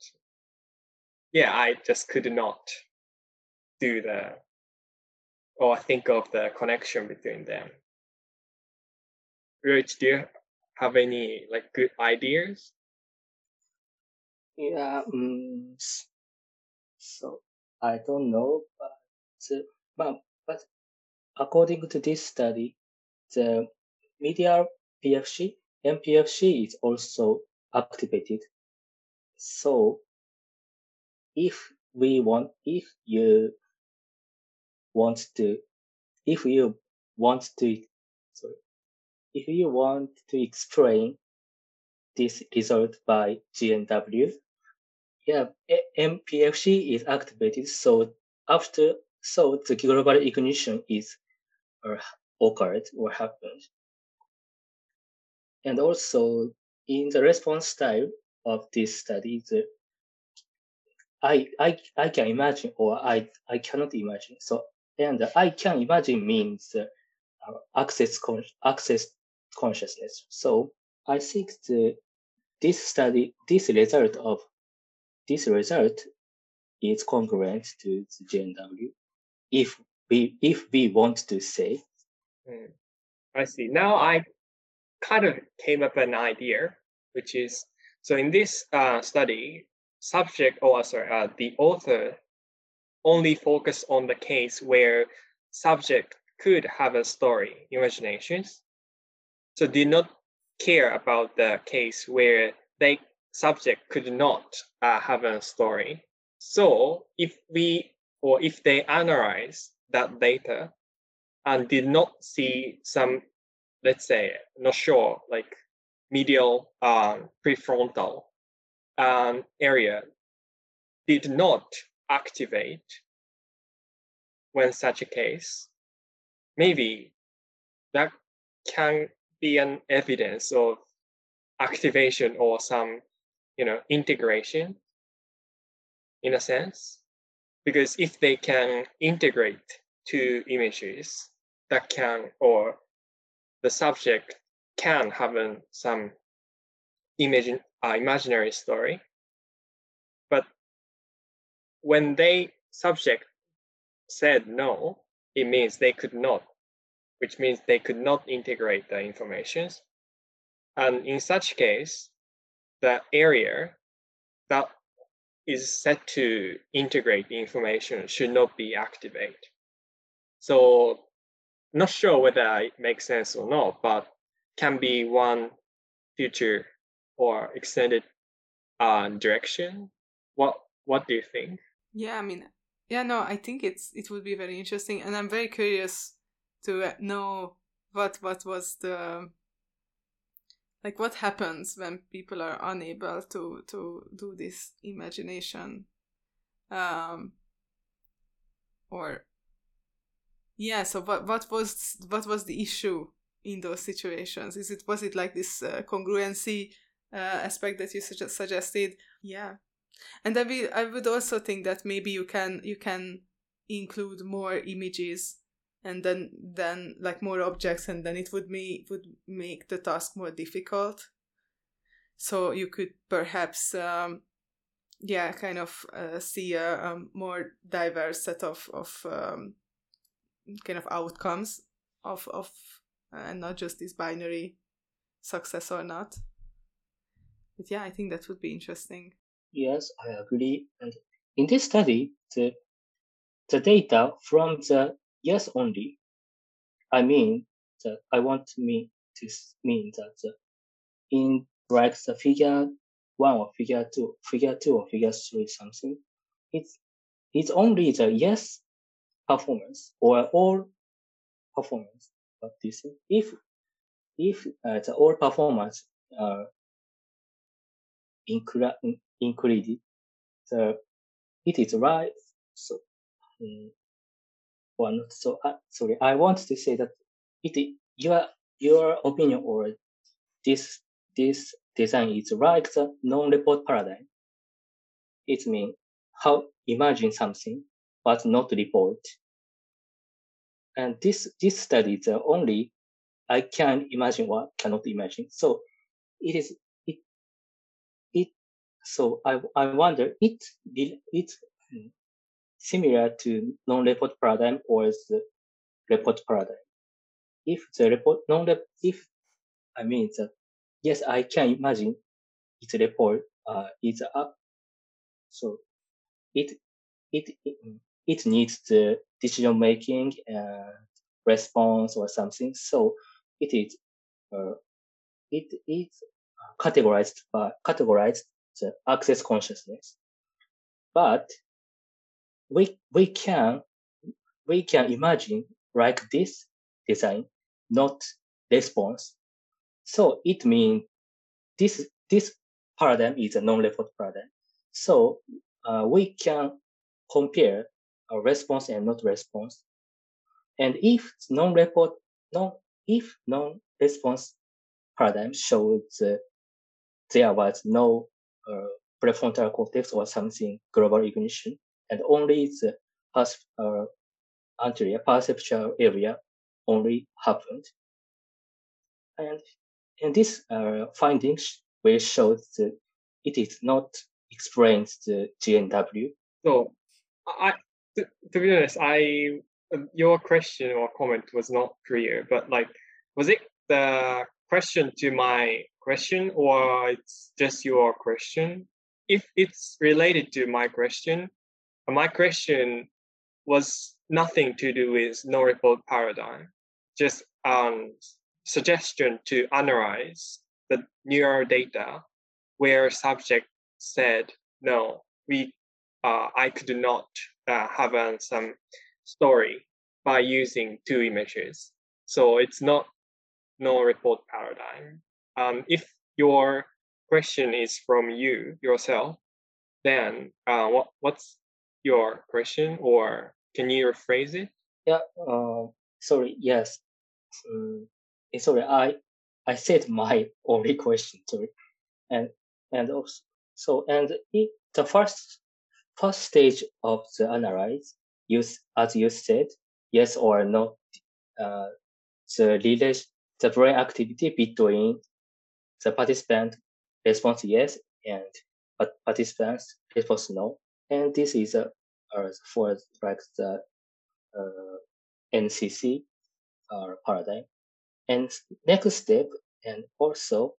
Speaker 2: yeah i just could not do the or think of the connection between them. Rich do you have any like good ideas?
Speaker 3: Yeah, s- so I don't know, but but, but according to this study, the medial PFC, MPFC is also activated. So if we want, if you want to, if you want to, sorry, if you want to explain this result by GNW, yeah, MPFC is activated. So after, so the global ignition is or occurred or happened. And also in the response style of this study, the I, I, I can imagine or I, I cannot imagine. So, and I can imagine means uh, access, con- access consciousness. So I think the, this study, this result of this result is congruent to the GNW. If we, if we want to say,
Speaker 2: Hmm. I see. Now I kind of came up an idea, which is so in this uh, study, subject or sorry, uh, the author only focused on the case where subject could have a story, imaginations. So did not care about the case where they subject could not uh, have a story. So if we or if they analyze that data and did not see some, let's say, not sure, like medial um, prefrontal um, area did not activate when such a case, maybe that can be an evidence of activation or some, you know, integration in a sense. Because if they can integrate two images that can, or the subject can have an, some imagine, uh, imaginary story, but when they subject said no, it means they could not, which means they could not integrate the informations. And in such case, the area that is set to integrate the information should not be activated. So not sure whether it makes sense or not, but can be one future or extended uh, direction. What what do you think?
Speaker 1: Yeah, I mean, yeah, no, I think it's it would be very interesting, and I'm very curious to uh, know what what was the like what happens when people are unable to to do this imagination, um, or yeah. So what what was what was the issue in those situations? Is it was it like this uh, congruency uh, aspect that you sugge- suggested? Yeah and I will, I would also think that maybe you can you can include more images and then then like more objects and then it would me would make the task more difficult so you could perhaps um, yeah kind of uh, see a, a, more diverse set of of um, kind of outcomes of of and not just this binary success or not. But yeah i think that would be interesting.
Speaker 3: Yes i agree. And in this study the the data from the yes only i mean that i want me to mean that the, in like the figure one or figure two, figure two or figure three something, it's it's only the yes performance or all performance of this. If if uh, the all performance are inclu- included, the it is right. So um. So uh, sorry, I want to say that it your your opinion or this this design is like the non-report paradigm. It means how imagine something but not report. And this this study is uh, only I can imagine what cannot imagine. So it is it it so I I wonder it it hmm, similar to non-report paradigm or the report paradigm. If the report non-report, if I mean the yes, I can imagine its report uh, is up. So it, it, it, hmm, it needs the decision making and response or something. So it is, uh, it is categorized by, categorized the access consciousness. But we, we can, we can imagine like this design, not response so it means this, this paradigm is a non-report paradigm. So uh, we can compare a response and not response. And if non-report, non, if non-response paradigm shows uh, there was no uh, prefrontal cortex or something global ignition, and only the uh, anterior perceptual area only happened. And and these uh, findings will show that it is not explained the GNW.
Speaker 2: So, I to, be honest, I um, your question or comment was not clear, but like, was it the question to my question or it's just your question? If it's related to my question, my question was nothing to do with no report paradigm, just um, suggestion to analyze the neural data where subject said, no, we, uh, I could not uh, have some story by using two images. So it's not no report paradigm. Um, if your question is from you yourself, then uh, what what's your question, or can you rephrase it?
Speaker 3: Yeah. Uh, sorry. Yes. Um, sorry, I I said my only question, sorry, and and also so and it, the first first stage of the analyze, use as you said, yes or no, uh, the relation, the brain activity between the participant response yes and participants response no, and this is a uh, for like the uh, NCC uh, paradigm. And next step, and also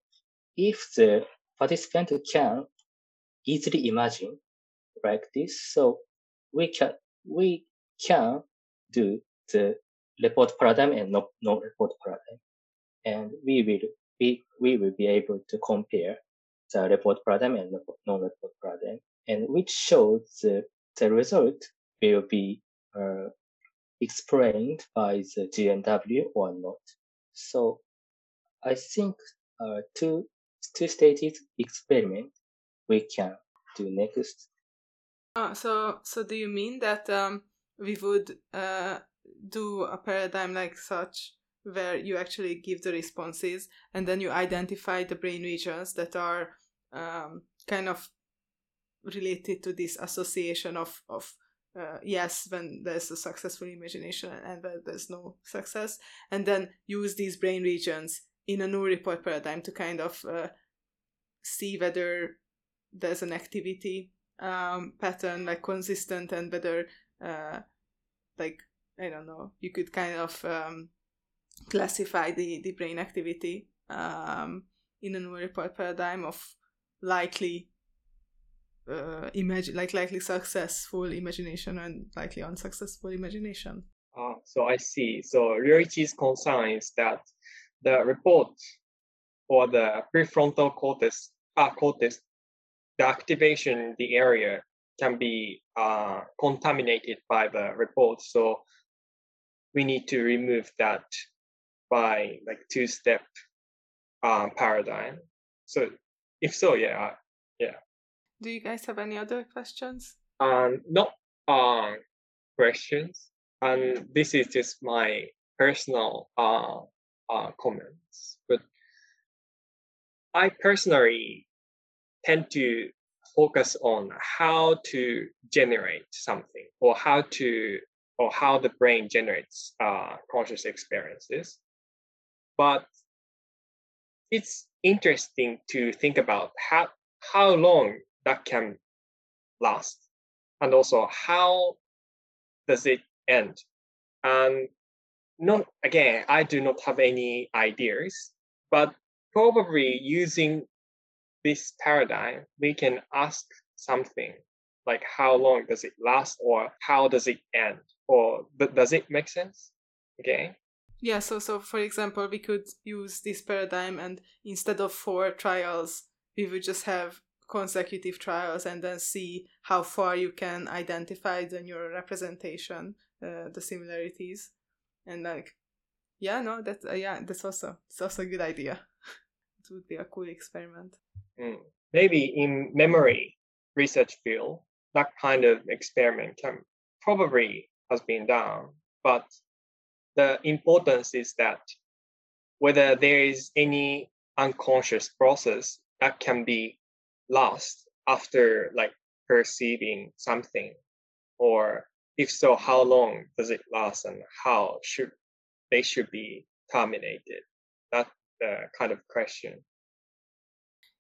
Speaker 3: if the participant can easily imagine this, so we can we can do the report paradigm and no, no report paradigm. And we will we, we will be able to compare the report paradigm and the non-report paradigm, and which shows the, the result will be uh, explained by the GNW or not. So I think uh, two two stated experiment we can do next.
Speaker 1: Uh, so so do you mean that um, we would uh, do a paradigm like such where you actually give the responses and then you identify the brain regions that are um, kind of related to this association of of uh, yes when there's a successful imagination and when there's no success and then use these brain regions in a no report paradigm to kind of uh, see whether there's an activity um, pattern like consistent and whether uh, like I don't know you could kind of um, classify the, the brain activity um, in a neural report paradigm of likely uh, imagine like likely successful imagination and likely unsuccessful imagination.
Speaker 2: Uh, so I see. So Ryoichi's concern is that the report or the prefrontal cortex, uh, cortex, the activation in the area can be uh, contaminated by the report. So we need to remove that by like two-step um, paradigm. So if so, yeah, yeah.
Speaker 1: Do you guys have any other questions?
Speaker 2: Um, not uh, questions. And this is just my personal uh, uh, comments. But I personally tend to focus on how to generate something or how to or how the brain generates uh, conscious experiences. But it's interesting to think about how how long that can last and also how does it end and not again i do not have any ideas but probably using this paradigm we can ask something like how long does it last or how does it end? Or does it make sense? Okay.
Speaker 1: Yeah, so so for example, we could use this paradigm and instead of four trials, we would just have consecutive trials and then see how far you can identify the neural representation, uh, the similarities, and like, yeah, no, that's uh, yeah, that's also it's also a good idea. Would be a cool experiment.
Speaker 2: Mm. Maybe in memory research field, that kind of experiment can probably has been done, but the importance is that whether there is any unconscious process that can be lost after like perceiving something or if so how long does it last and how should they should be terminated that's the kind of question.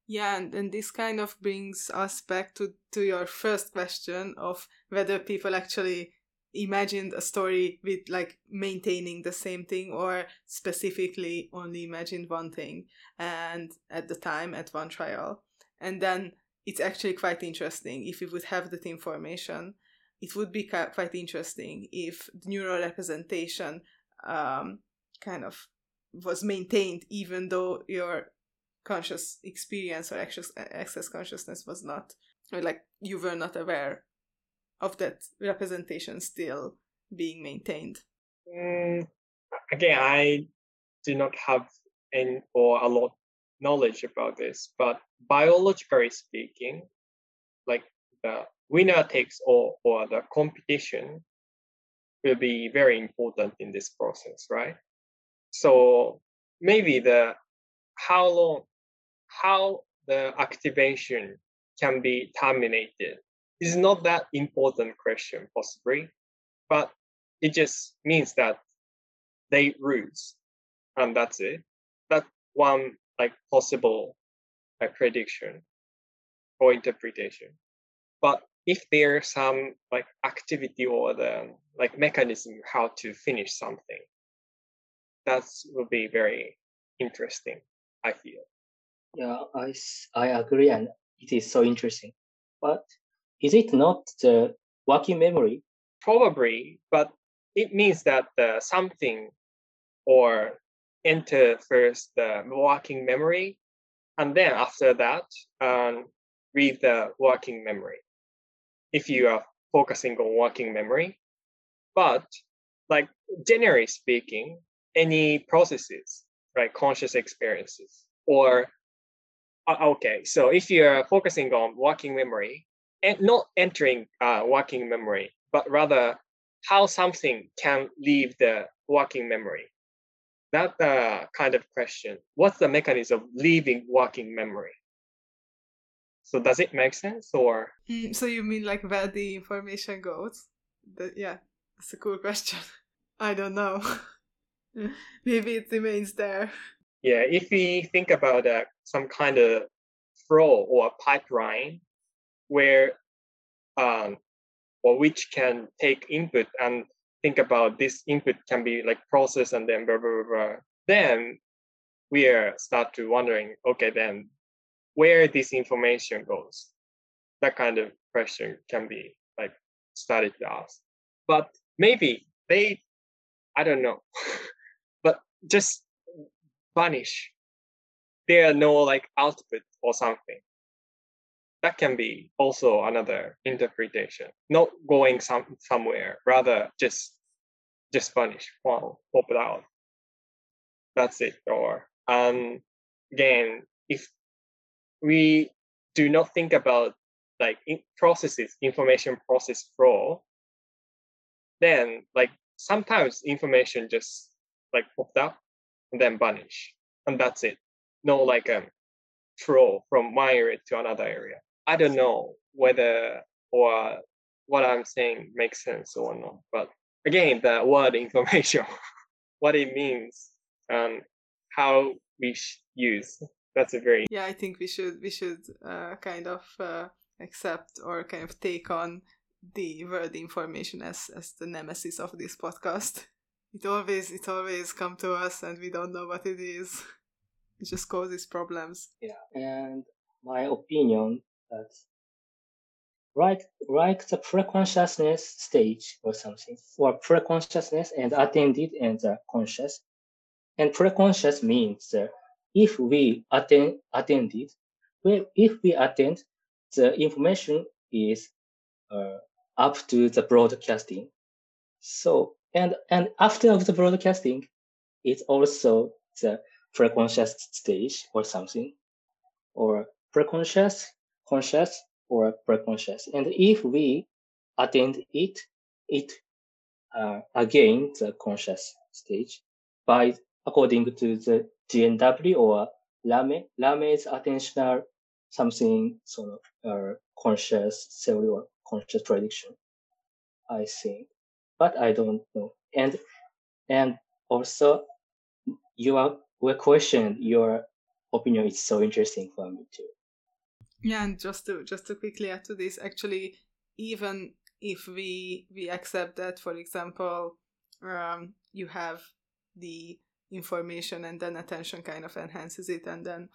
Speaker 1: Yeah and, and this kind of brings us back to to your first question of whether people actually imagined a story with like maintaining the same thing or specifically only imagined one thing and at the time at one trial. And then it's actually quite interesting. If we would have that information it would be quite interesting if the neural representation um, kind of was maintained even though your conscious experience or access, access consciousness was not or like you were not aware of that representation still being maintained?
Speaker 2: Mm, again, I do not have any or a lot knowledge about this, but biologically speaking, like the winner takes all or the competition will be very important in this process, right? So maybe the how long how the activation can be terminated is not that important question possibly, but it just means that they lose, and that's it. That one like possible uh, prediction or interpretation. But if there's some like activity or the like mechanism how to finish something, that will be very interesting. I feel.
Speaker 3: Yeah, I I agree, and it is so interesting. But is it not the working memory?
Speaker 2: Probably, but it means that the something or enter first the working memory, and then after that, um, read the working memory. If you are focusing on working memory, but like generally speaking, any processes, right, conscious experiences, or uh, okay, so if you're focusing on working memory, and not entering uh, working memory, but rather how something can leave the working memory. That uh, kind of question. What's the mechanism of leaving working memory? So does it make sense or?
Speaker 1: Mm, so you mean like where the information goes? The, yeah, that's a cool question. I don't know. Maybe it remains there.
Speaker 2: Yeah, if we think about uh, some kind of flow or pipeline where um, or which can take input and think about this input can be like processed and then blah, blah, blah, then we are start to wondering okay then where this information goes? That kind of question can be like started to ask. But maybe they i don't know just vanish there are no like output or something. That can be also another interpretation. Not going some somewhere rather just just vanish wow pop it out. That's it or um again if we do not think about like in processes information process flow then like sometimes information just like popped up and then vanish and that's it. No like um flow from one area to another area. I don't know whether or what i'm saying makes sense or not but again the word information what it means and how we use. That's a very
Speaker 1: yeah i think we should we should uh, kind of uh, accept or kind of take on the word information as as the nemesis of this podcast it always it always come to us and we don't know what it is. It just causes problems.
Speaker 3: Yeah. And my opinion that right like the pre-consciousness stage or something or pre-consciousness and attended and the conscious. And pre-conscious means uh, if we attend attended well, if we attend the information is uh, up to the broadcasting. So and and after of the broadcasting, it's also the preconscious stage or something, or preconscious, conscious, or preconscious. And if we attend it, it uh, again the conscious stage by according to the GNW or Lamme, Lamme's attentional something sort of uh, conscious or conscious prediction, I think, but I don't know. And and also, your your question, your opinion is so interesting for me too.
Speaker 1: Yeah, and just to just to quickly add to this, actually, even if we we accept that, for example, um, you have the information and then attention kind of enhances it, and then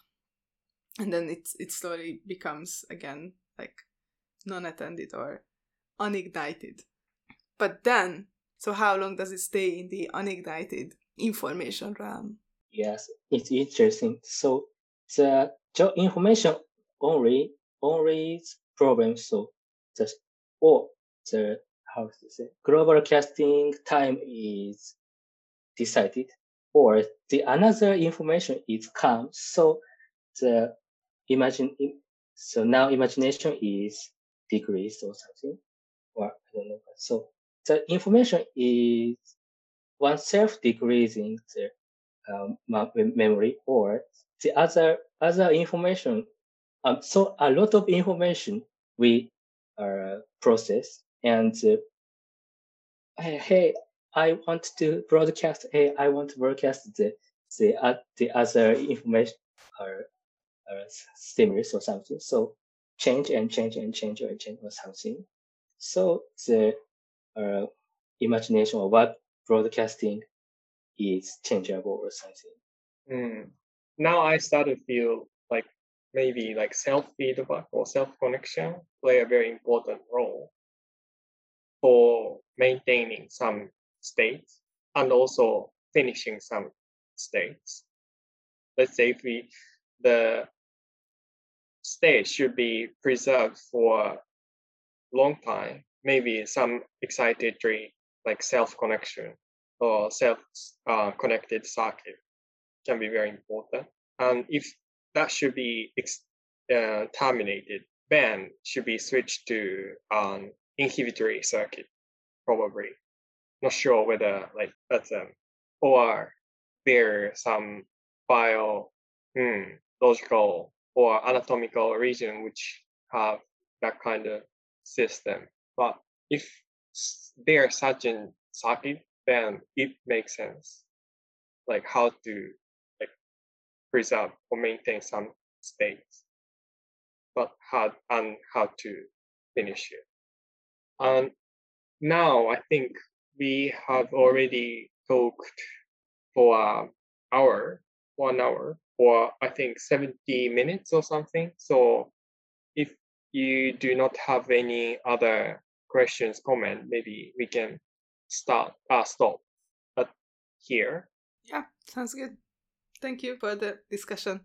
Speaker 1: and then it it slowly becomes again like non-attended or unignited. But then, so how long does it stay in the unignited information realm?
Speaker 3: Yes, it's interesting. So the information only only problem. So the or the how to say global casting time is decided, or the another information is come. So the imagine so now imagination is decreased or something or i don't know so the information is oneself decreasing the um, memory or the other other information um, so a lot of information we uh, process and uh, hey, i want to broadcast hey i want to broadcast the the, uh, the other information or uh, stimulus or something. So change and change and change and change or something. So the uh, imagination of what broadcasting is changeable or something.
Speaker 2: Mm. Now I start to feel like maybe like self feedback or self connection play a very important role for maintaining some states and also finishing some states. Let's say if we the state should be preserved for a long time. Maybe some excitatory like self connection or self uh, connected circuit can be very important. And if that should be ex- uh, terminated, then should be switched to um, inhibitory circuit, probably. Not sure whether like that's um, or there some bio hmm, logical or anatomical region which have that kind of system. But if they are such a circuit, then it makes sense, like how to like preserve or maintain some states, but how and how to finish it. And now I think we have already talked for an hour, one hour, or I think 70 minutes or something. So you do not have any other questions, comment, maybe we can start, uh, stop at here.
Speaker 1: Yeah, sounds good. Thank you for the discussion.